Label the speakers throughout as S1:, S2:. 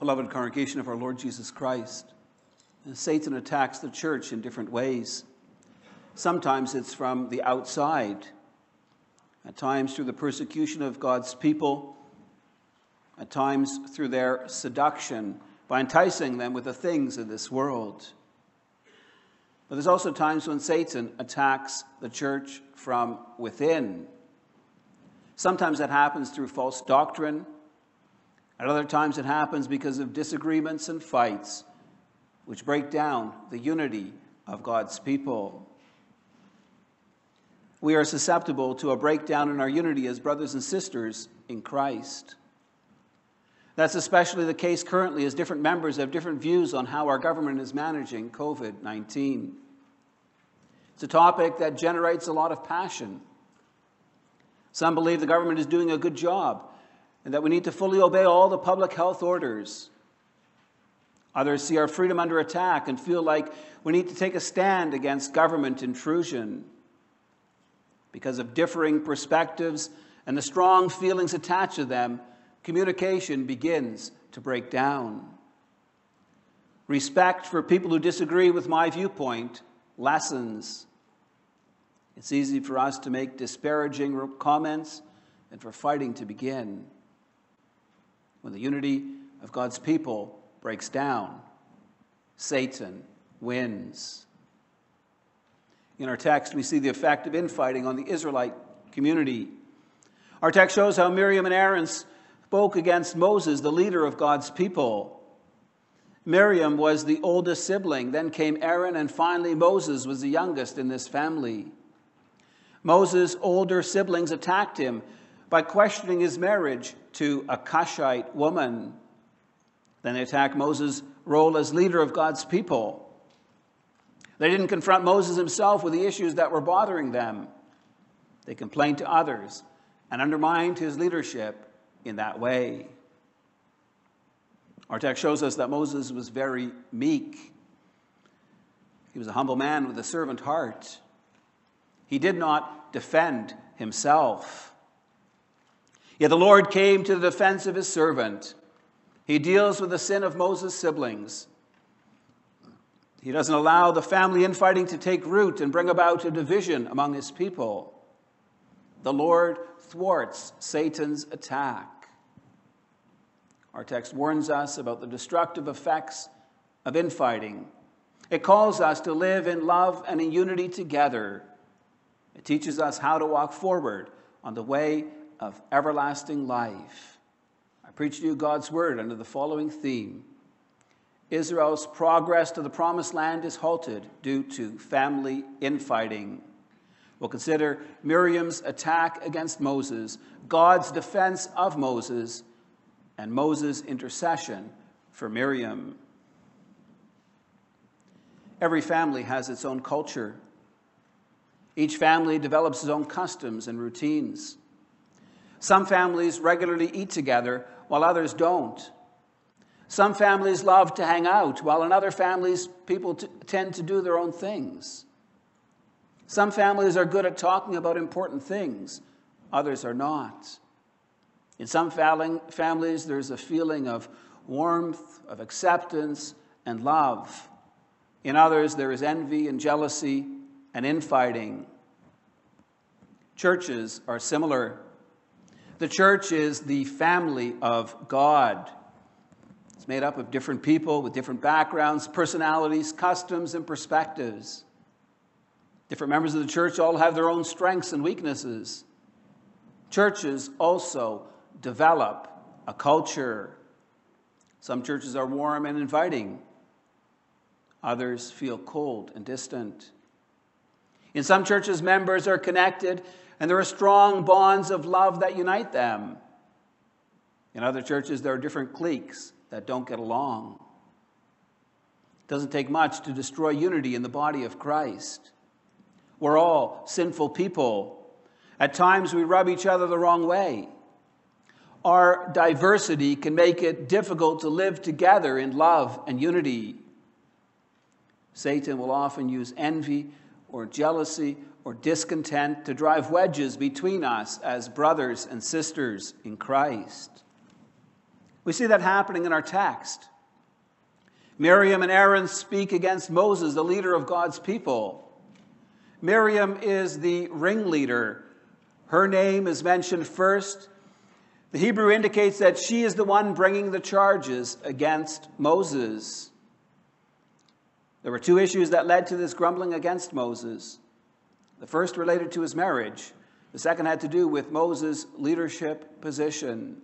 S1: Beloved congregation of our Lord Jesus Christ, Satan attacks the church in different ways. Sometimes it's from the outside, at times through the persecution of God's people, at times through their seduction by enticing them with the things of this world. But there's also times when Satan attacks the church from within. Sometimes that happens through false doctrine. At other times it happens because of disagreements and fights, which break down the unity of God's people. We are susceptible to a breakdown in our unity as brothers and sisters in Christ. That's especially the case currently as different members have different views on how our government is managing COVID 19. It's a topic that generates a lot of passion. Some believe the government is doing a good job and that we need to fully obey all the public health orders. Others see our freedom under attack and feel like we need to take a stand against government intrusion. Because of differing perspectives and the strong feelings attached to them, communication begins to break down. Respect for people who disagree with my viewpoint lessens. It's easy for us to make disparaging comments and for fighting to begin. When the unity of God's people breaks down, Satan wins. In our text, we see the effect of infighting on the Israelite community. Our text shows how Miriam and Aaron spoke against Moses, the leader of God's people. Miriam was the oldest sibling, then came Aaron, and finally Moses was the youngest in this family. Moses' older siblings attacked him by questioning his marriage to a Cushite woman. Then they attack Moses' role as leader of God's people. They didn't confront Moses himself with the issues that were bothering them. They complained to others and undermined his leadership in that way. Our text shows us that Moses was very meek. He was a humble man with a servant heart. He did not defend himself. Yet the Lord came to the defense of his servant. He deals with the sin of Moses' siblings. He doesn't allow the family infighting to take root and bring about a division among his people. The Lord thwarts Satan's attack. Our text warns us about the destructive effects of infighting. It calls us to live in love and in unity together it teaches us how to walk forward on the way of everlasting life. I preach to you God's word under the following theme Israel's progress to the promised land is halted due to family infighting. We'll consider Miriam's attack against Moses, God's defense of Moses, and Moses' intercession for Miriam. Every family has its own culture each family develops its own customs and routines. Some families regularly eat together, while others don't. Some families love to hang out, while in other families, people t- tend to do their own things. Some families are good at talking about important things, others are not. In some families, there's a feeling of warmth, of acceptance, and love. In others, there is envy and jealousy and infighting. Churches are similar. The church is the family of God. It's made up of different people with different backgrounds, personalities, customs, and perspectives. Different members of the church all have their own strengths and weaknesses. Churches also develop a culture. Some churches are warm and inviting, others feel cold and distant. In some churches, members are connected and there are strong bonds of love that unite them. In other churches, there are different cliques that don't get along. It doesn't take much to destroy unity in the body of Christ. We're all sinful people. At times, we rub each other the wrong way. Our diversity can make it difficult to live together in love and unity. Satan will often use envy or jealousy or discontent to drive wedges between us as brothers and sisters in Christ. We see that happening in our text. Miriam and Aaron speak against Moses, the leader of God's people. Miriam is the ringleader. Her name is mentioned first. The Hebrew indicates that she is the one bringing the charges against Moses. There were two issues that led to this grumbling against Moses. The first related to his marriage, the second had to do with Moses' leadership position.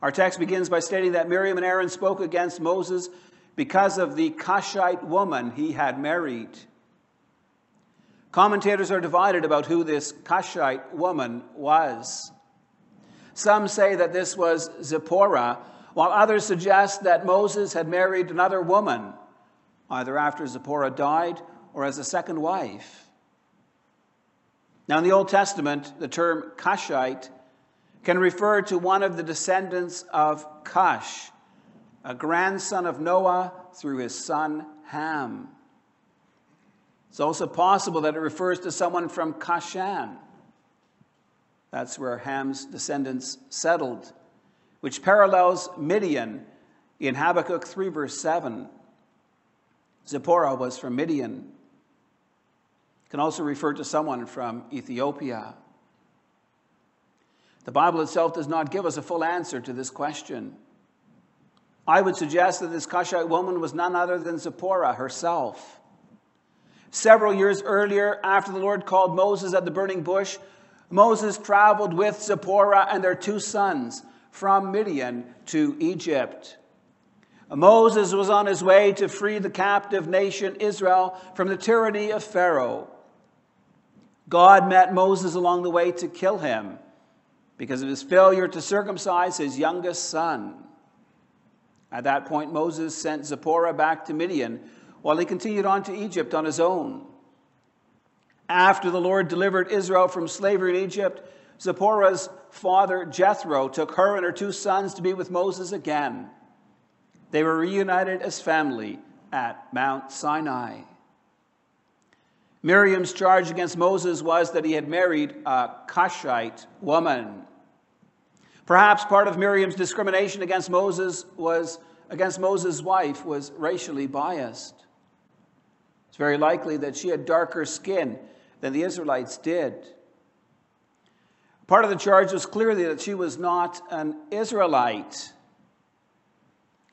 S1: Our text begins by stating that Miriam and Aaron spoke against Moses because of the Cushite woman he had married. Commentators are divided about who this Cushite woman was. Some say that this was Zipporah, while others suggest that Moses had married another woman, either after Zipporah died or as a second wife. Now, in the Old Testament, the term Cushite can refer to one of the descendants of Cush, a grandson of Noah through his son Ham. It's also possible that it refers to someone from Cushan. That's where Ham's descendants settled, which parallels Midian in Habakkuk 3, verse 7. Zipporah was from Midian. Can also refer to someone from Ethiopia. The Bible itself does not give us a full answer to this question. I would suggest that this Cushite woman was none other than Zipporah herself. Several years earlier, after the Lord called Moses at the burning bush, Moses traveled with Zipporah and their two sons from Midian to Egypt. Moses was on his way to free the captive nation Israel from the tyranny of Pharaoh. God met Moses along the way to kill him because of his failure to circumcise his youngest son. At that point, Moses sent Zipporah back to Midian while he continued on to Egypt on his own. After the Lord delivered Israel from slavery in Egypt, Zipporah's father Jethro took her and her two sons to be with Moses again. They were reunited as family at Mount Sinai. Miriam's charge against Moses was that he had married a Cushite woman. Perhaps part of Miriam's discrimination against Moses was against Moses' wife was racially biased. It's very likely that she had darker skin than the Israelites did. Part of the charge was clearly that she was not an Israelite.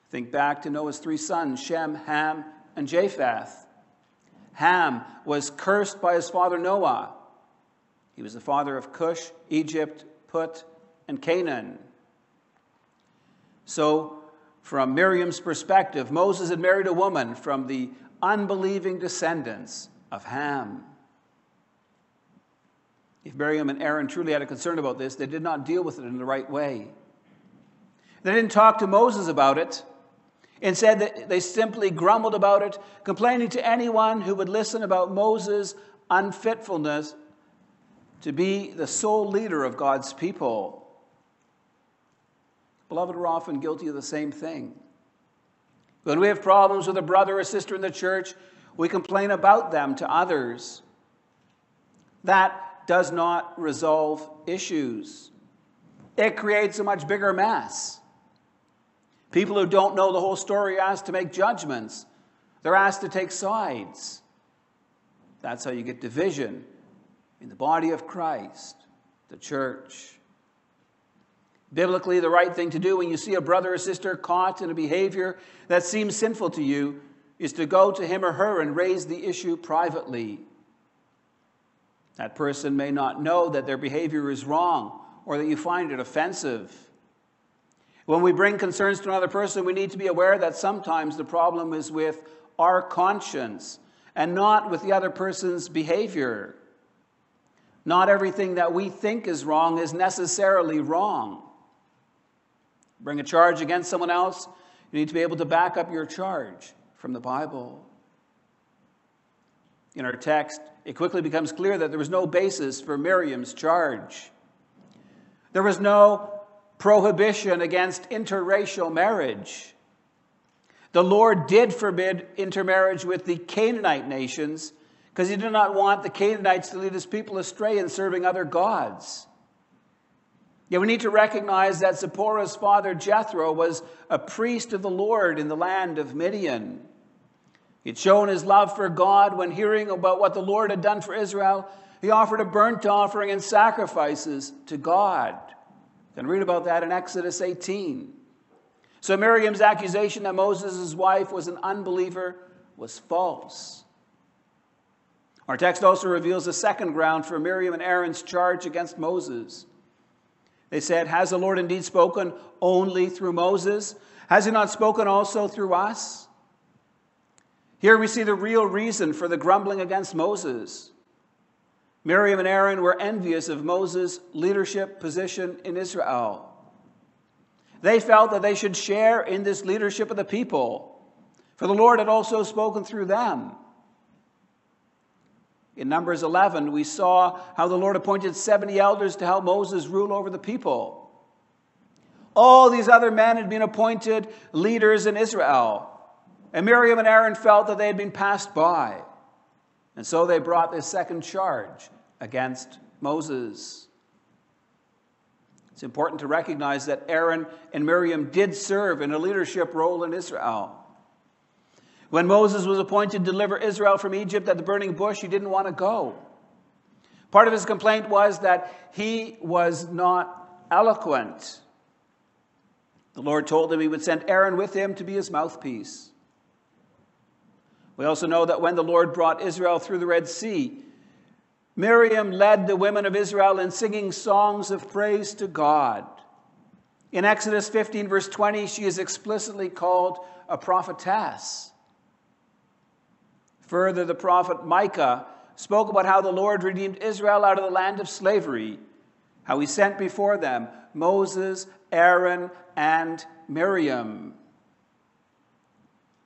S1: Think back to Noah's three sons, Shem, Ham, and Japheth. Ham was cursed by his father Noah. He was the father of Cush, Egypt, Put, and Canaan. So, from Miriam's perspective, Moses had married a woman from the unbelieving descendants of Ham. If Miriam and Aaron truly had a concern about this, they did not deal with it in the right way. They didn't talk to Moses about it. Instead, they simply grumbled about it, complaining to anyone who would listen about Moses' unfitfulness to be the sole leader of God's people. Beloved, we're often guilty of the same thing. When we have problems with a brother or sister in the church, we complain about them to others. That does not resolve issues, it creates a much bigger mess. People who don't know the whole story are asked to make judgments, they're asked to take sides. That's how you get division in the body of Christ, the church. Biblically, the right thing to do when you see a brother or sister caught in a behavior that seems sinful to you is to go to him or her and raise the issue privately. That person may not know that their behavior is wrong or that you find it offensive. When we bring concerns to another person, we need to be aware that sometimes the problem is with our conscience and not with the other person's behavior. Not everything that we think is wrong is necessarily wrong. Bring a charge against someone else, you need to be able to back up your charge from the Bible. In our text, it quickly becomes clear that there was no basis for Miriam's charge. There was no prohibition against interracial marriage. The Lord did forbid intermarriage with the Canaanite nations because he did not want the Canaanites to lead his people astray in serving other gods. Yet we need to recognize that Zipporah's father Jethro was a priest of the Lord in the land of Midian. He'd shown his love for God when hearing about what the Lord had done for Israel. He offered a burnt offering and sacrifices to God. Can read about that in Exodus 18. So Miriam's accusation that Moses' wife was an unbeliever was false. Our text also reveals a second ground for Miriam and Aaron's charge against Moses. They said, Has the Lord indeed spoken only through Moses? Has he not spoken also through us? Here we see the real reason for the grumbling against Moses. Miriam and Aaron were envious of Moses' leadership position in Israel. They felt that they should share in this leadership of the people, for the Lord had also spoken through them. In Numbers 11, we saw how the Lord appointed 70 elders to help Moses rule over the people. All these other men had been appointed leaders in Israel. And Miriam and Aaron felt that they had been passed by. And so they brought this second charge against Moses. It's important to recognize that Aaron and Miriam did serve in a leadership role in Israel. When Moses was appointed to deliver Israel from Egypt at the burning bush, he didn't want to go. Part of his complaint was that he was not eloquent. The Lord told him he would send Aaron with him to be his mouthpiece. We also know that when the Lord brought Israel through the Red Sea, Miriam led the women of Israel in singing songs of praise to God. In Exodus 15, verse 20, she is explicitly called a prophetess. Further, the prophet Micah spoke about how the Lord redeemed Israel out of the land of slavery, how he sent before them Moses, Aaron, and Miriam.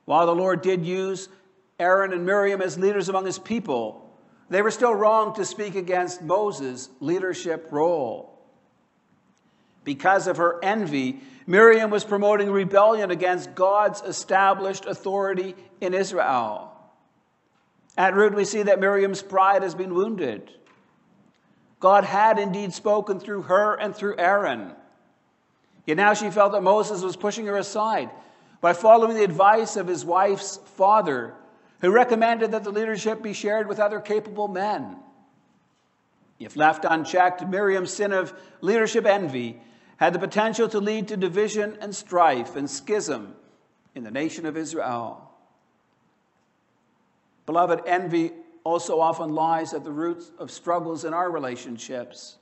S1: While the Lord did use Aaron and Miriam as leaders among his people, they were still wrong to speak against Moses' leadership role. Because of her envy, Miriam was promoting rebellion against God's established authority in Israel. At root, we see that Miriam's pride has been wounded. God had indeed spoken through her and through Aaron. Yet now she felt that Moses was pushing her aside by following the advice of his wife's father, who recommended that the leadership be shared with other capable men. If left unchecked, Miriam's sin of leadership envy had the potential to lead to division and strife and schism in the nation of Israel. Beloved, envy also often lies at the roots of struggles in our relationships.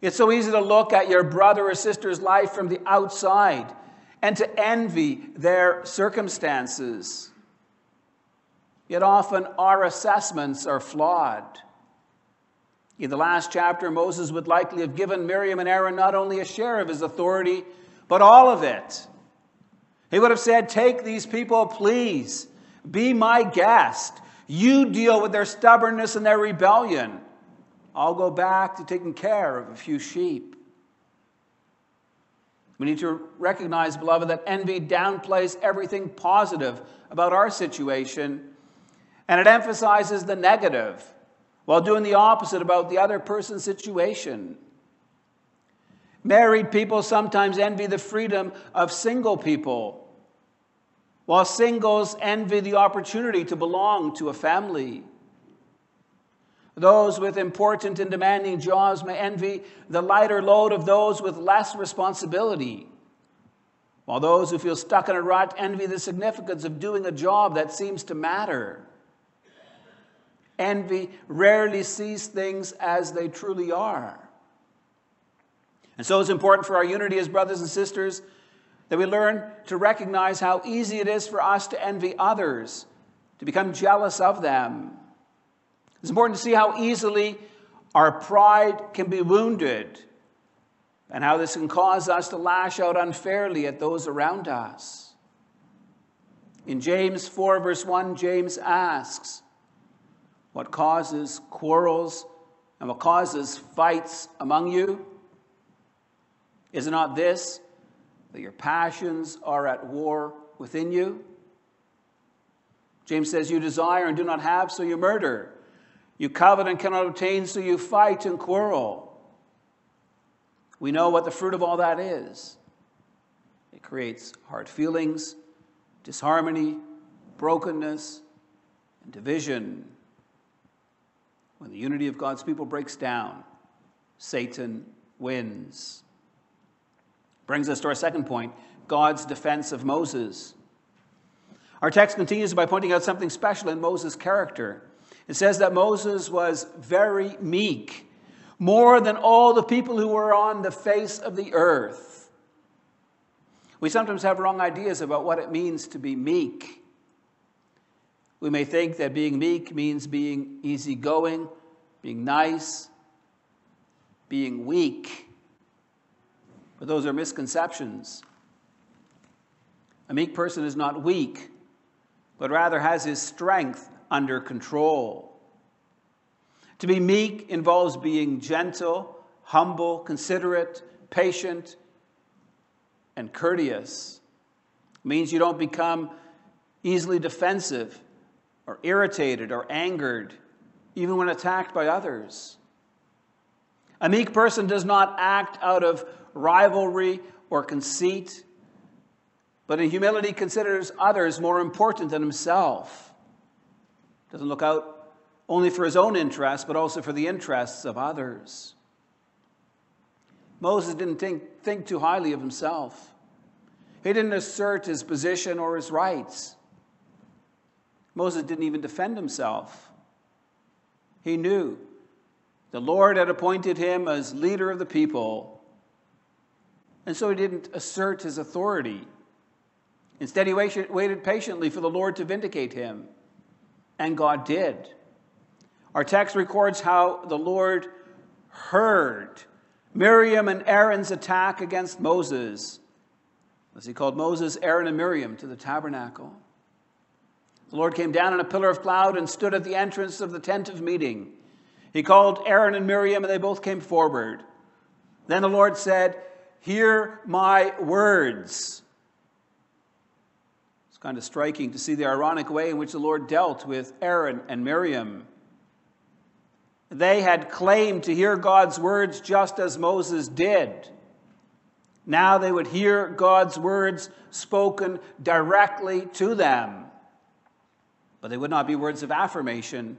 S1: It's so easy to look at your brother or sister's life from the outside and to envy their circumstances. Yet often our assessments are flawed. In the last chapter, Moses would likely have given Miriam and Aaron not only a share of his authority, but all of it. He would have said, Take these people, please, be my guest. You deal with their stubbornness and their rebellion. I'll go back to taking care of a few sheep. We need to recognize, beloved, that envy downplays everything positive about our situation and it emphasizes the negative while doing the opposite about the other person's situation. Married people sometimes envy the freedom of single people while singles envy the opportunity to belong to a family. Those with important and demanding jobs may envy the lighter load of those with less responsibility, while those who feel stuck in a rut envy the significance of doing a job that seems to matter. Envy rarely sees things as they truly are. And so it's important for our unity as brothers and sisters that we learn to recognize how easy it is for us to envy others, to become jealous of them. It's important to see how easily our pride can be wounded and how this can cause us to lash out unfairly at those around us. In James 4, verse 1, James asks, What causes quarrels and what causes fights among you? Is it not this? that your passions are at war within you. James says, You desire and do not have, so you murder. You covet and cannot obtain, so you fight and quarrel. We know what the fruit of all that is. It creates hard feelings, disharmony, brokenness, and division. When the unity of God's people breaks down, Satan wins. Brings us to our second point God's defense of Moses. Our text continues by pointing out something special in Moses' character. It says that Moses was very meek, more than all the people who were on the face of the earth. We sometimes have wrong ideas about what it means to be meek. We may think that being meek means being easygoing, being nice, being weak. But those are misconceptions. A meek person is not weak, but rather has his strength under control. To be meek involves being gentle, humble, considerate, patient, and courteous. It means you don't become easily defensive or irritated or angered, even when attacked by others. A meek person does not act out of rivalry or conceit, but in humility considers others more important than himself. Doesn't look out only for his own interests, but also for the interests of others. Moses didn't think, think too highly of himself. He didn't assert his position or his rights. Moses didn't even defend himself. He knew the Lord had appointed him as leader of the people, and so he didn't assert his authority. Instead, he waited patiently for the Lord to vindicate him, and God did. Our text records how the Lord heard Miriam and Aaron's attack against Moses, as he called Moses, Aaron, and Miriam to the tabernacle. The Lord came down in a pillar of cloud and stood at the entrance of the tent of meeting. He called Aaron and Miriam, and they both came forward. Then the Lord said, Hear my words. It's kind of striking to see the ironic way in which the Lord dealt with Aaron and Miriam. They had claimed to hear God's words just as Moses did. Now they would hear God's words spoken directly to them. But they would not be words of affirmation,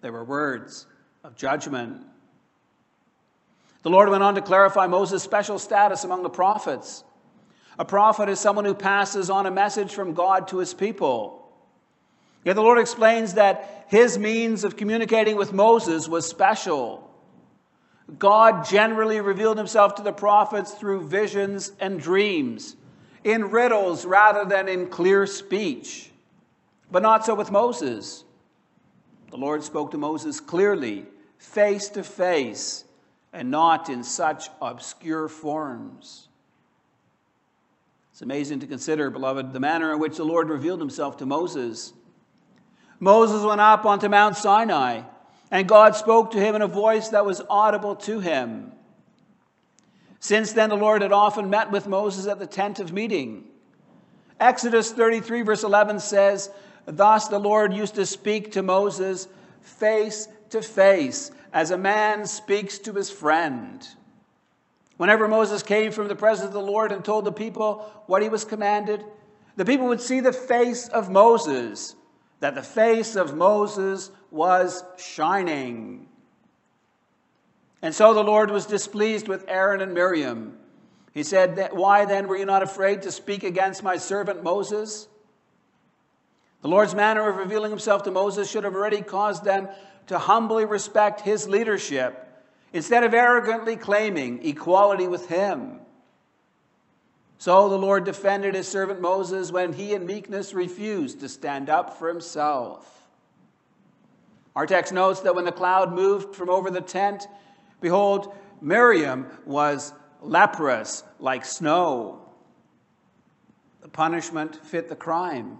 S1: they were words of judgment. The Lord went on to clarify Moses' special status among the prophets. A prophet is someone who passes on a message from God to his people. Yet the Lord explains that his means of communicating with Moses was special. God generally revealed himself to the prophets through visions and dreams, in riddles rather than in clear speech. But not so with Moses. The Lord spoke to Moses clearly, face to face, and not in such obscure forms. It's amazing to consider, beloved, the manner in which the Lord revealed himself to Moses. Moses went up onto Mount Sinai, and God spoke to him in a voice that was audible to him. Since then, the Lord had often met with Moses at the tent of meeting. Exodus 33, verse 11 says, Thus the Lord used to speak to Moses face to face, as a man speaks to his friend. Whenever Moses came from the presence of the Lord and told the people what he was commanded, the people would see the face of Moses, that the face of Moses was shining. And so the Lord was displeased with Aaron and Miriam. He said, Why then were you not afraid to speak against my servant Moses? The Lord's manner of revealing himself to Moses should have already caused them to humbly respect his leadership instead of arrogantly claiming equality with him. So the Lord defended his servant Moses when he in meekness refused to stand up for himself. Our text notes that when the cloud moved from over the tent, behold, Miriam was leprous like snow. The punishment fit the crime.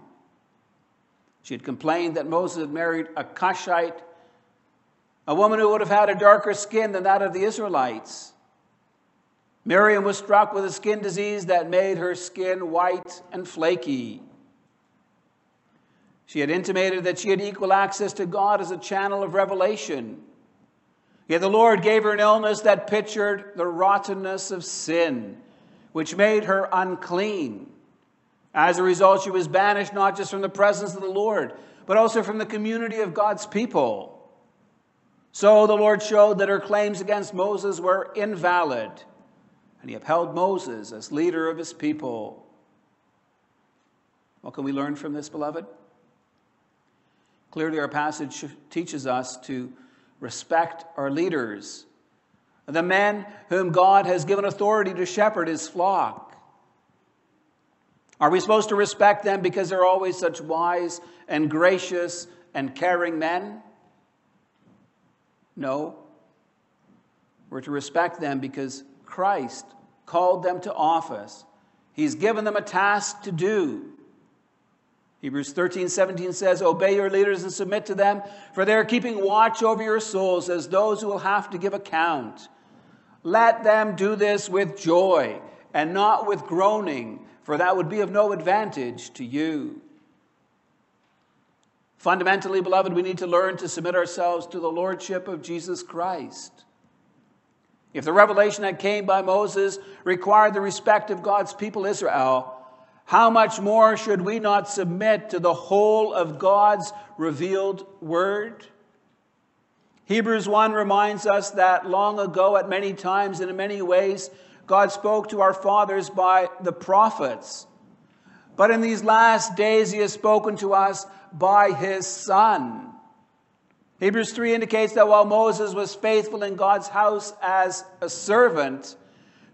S1: She had complained that Moses had married a Cushite, a woman who would have had a darker skin than that of the Israelites. Miriam was struck with a skin disease that made her skin white and flaky. She had intimated that she had equal access to God as a channel of revelation. Yet the Lord gave her an illness that pictured the rottenness of sin, which made her unclean. As a result, she was banished not just from the presence of the Lord, but also from the community of God's people. So the Lord showed that her claims against Moses were invalid, and he upheld Moses as leader of his people. What can we learn from this, beloved? Clearly, our passage teaches us to respect our leaders, the men whom God has given authority to shepherd his flock. Are we supposed to respect them because they're always such wise and gracious and caring men? No. We're to respect them because Christ called them to office. He's given them a task to do. Hebrews 13, 17 says, Obey your leaders and submit to them, for they are keeping watch over your souls as those who will have to give account. Let them do this with joy and not with groaning, for that would be of no advantage to you. Fundamentally, beloved, we need to learn to submit ourselves to the Lordship of Jesus Christ. If the revelation that came by Moses required the respect of God's people Israel, how much more should we not submit to the whole of God's revealed word? Hebrews 1 reminds us that long ago, at many times and in many ways, God spoke to our fathers by the prophets. But in these last days, He has spoken to us by His Son. Hebrews 3 indicates that while Moses was faithful in God's house as a servant,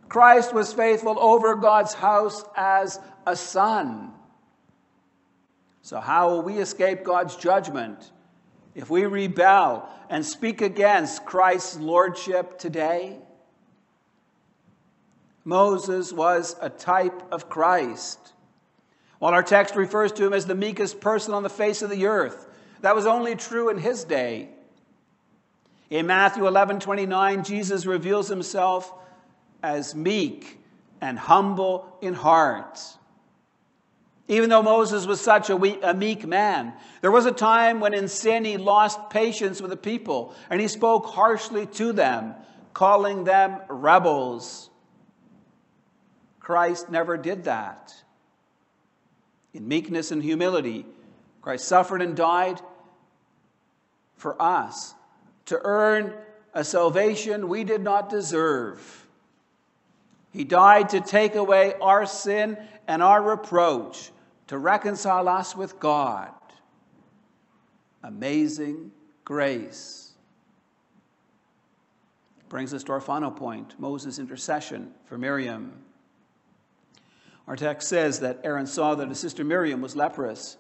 S1: Christ was faithful over God's house as a son. So, how will we escape God's judgment if we rebel and speak against Christ's lordship today? Moses was a type of Christ. While our text refers to him as the meekest person on the face of the earth, that was only true in his day. In Matthew 11 29, Jesus reveals himself as meek and humble in heart. Even though Moses was such a, weak, a, meek man, there was a time when in sin he lost patience with the people and he spoke harshly to them, calling them rebels. Christ never did that. In meekness and humility, Christ suffered and died for us to earn a salvation we did not deserve. He died to take away our sin and our reproach to reconcile us with God. Amazing grace. Brings us to our final point Moses' intercession for Miriam. Our text says that Aaron saw that his sister Miriam was leprous.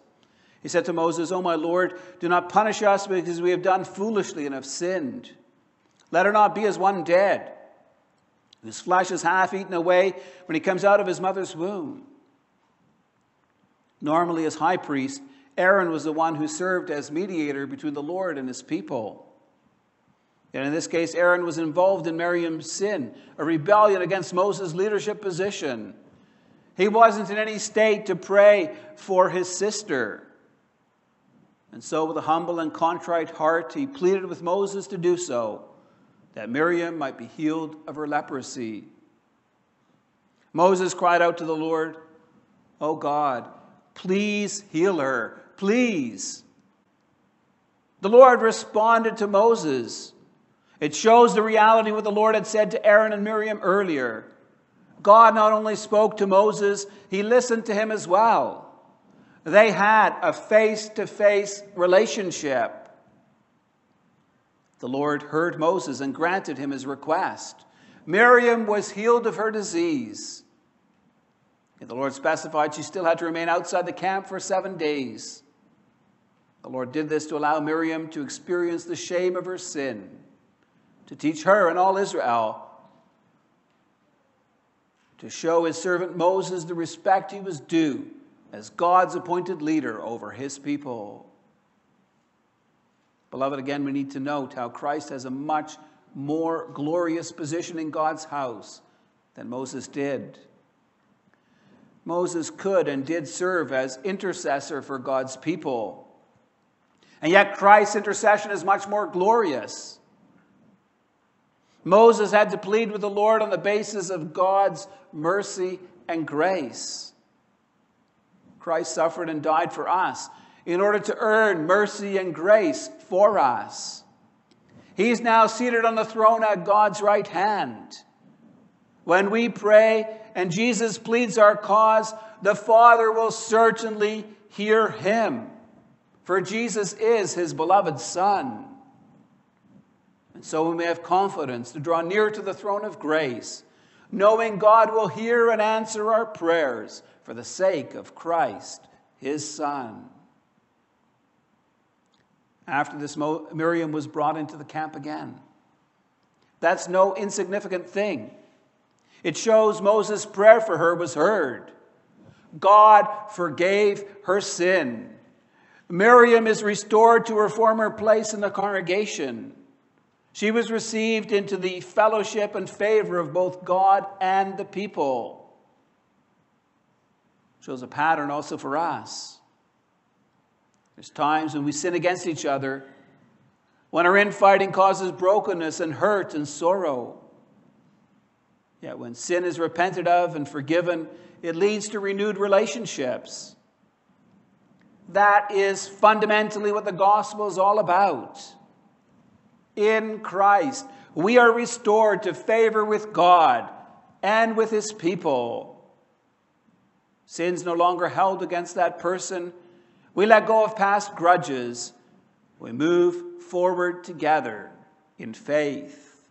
S1: He said to Moses, O my Lord, do not punish us because we have done foolishly and have sinned. Let her not be as one dead, whose flesh is half eaten away when he comes out of his mother's womb. Normally, as high priest, Aaron was the one who served as mediator between the Lord and his people. And in this case, Aaron was involved in Miriam's sin, a rebellion against Moses' leadership position. He wasn't in any state to pray for his sister. And so, with a humble and contrite heart, he pleaded with Moses to do so, that Miriam might be healed of her leprosy. Moses cried out to the Lord, O God, Please heal her. Please. The Lord responded to Moses. It shows the reality what the Lord had said to Aaron and Miriam earlier. God not only spoke to Moses, he listened to him as well. They had a face to face relationship. The Lord heard Moses and granted him his request. Miriam was healed of her disease. And the Lord specified she still had to remain outside the camp for seven days. The Lord did this to allow Miriam to experience the shame of her sin, to teach her and all Israel to show his servant Moses the respect he was due as God's appointed leader over his people. Beloved, again, we need to note how Christ has a much more glorious position in God's house than Moses did. Moses could and did serve as intercessor for God's people. And yet, Christ's intercession is much more glorious. Moses had to plead with the Lord on the basis of God's mercy and grace. Christ suffered and died for us in order to earn mercy and grace for us. He's now seated on the throne at God's right hand. When we pray and Jesus pleads our cause, the Father will certainly hear him, for Jesus is his beloved Son. And so we may have confidence to draw near to the throne of grace, knowing God will hear and answer our prayers for the sake of Christ, his Son. After this, Miriam was brought into the camp again. That's no insignificant thing. It shows Moses' prayer for her was heard. God forgave her sin. Miriam is restored to her former place in the congregation. She was received into the fellowship and favor of both God and the people. Shows a pattern also for us. There's times when we sin against each other, when our infighting causes brokenness and hurt and sorrow. Yet when sin is repented of and forgiven, it leads to renewed relationships. That is fundamentally what the gospel is all about. In Christ, we are restored to favor with God and with his people. Sin's no longer held against that person we let go of past grudges. We move forward together in faith.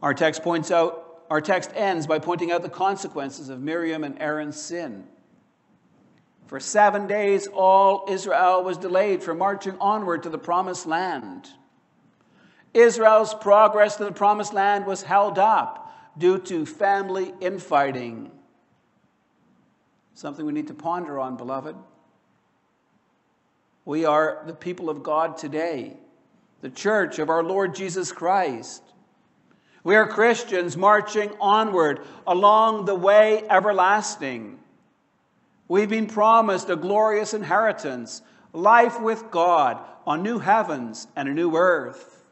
S1: Our text points out, our text ends by pointing out the consequences of Miriam and Aaron's sin. For seven days, all Israel was delayed from marching onward to the promised land. Israel's progress to the promised land was held up due to family infighting. Something we need to ponder on, beloved. We are the people of God today, the church of our Lord Jesus Christ. We are Christians marching onward along the way everlasting. We've been promised a glorious inheritance, life with God on new heavens and a new earth.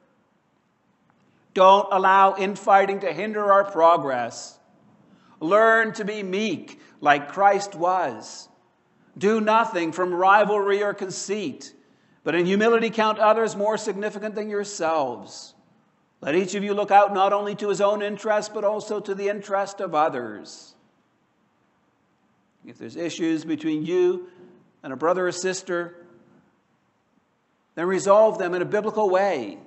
S1: Don't allow infighting to hinder our progress. Learn to be meek like Christ was. Do nothing from rivalry or conceit, but in humility count others more significant than yourselves. Let each of you look out not only to his own interest, but also to the interest of others. If there's issues between you and a brother or sister, then resolve them in a biblical way.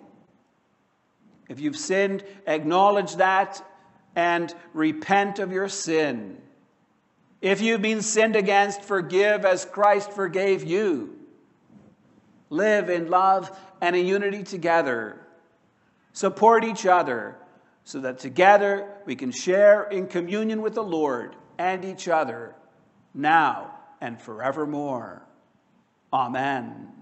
S1: If you've sinned, acknowledge that and repent of your sin. If you've been sinned against, forgive as Christ forgave you. Live in love and in unity together. Support each other so that together we can share in communion with the Lord and each other now and forevermore. Amen.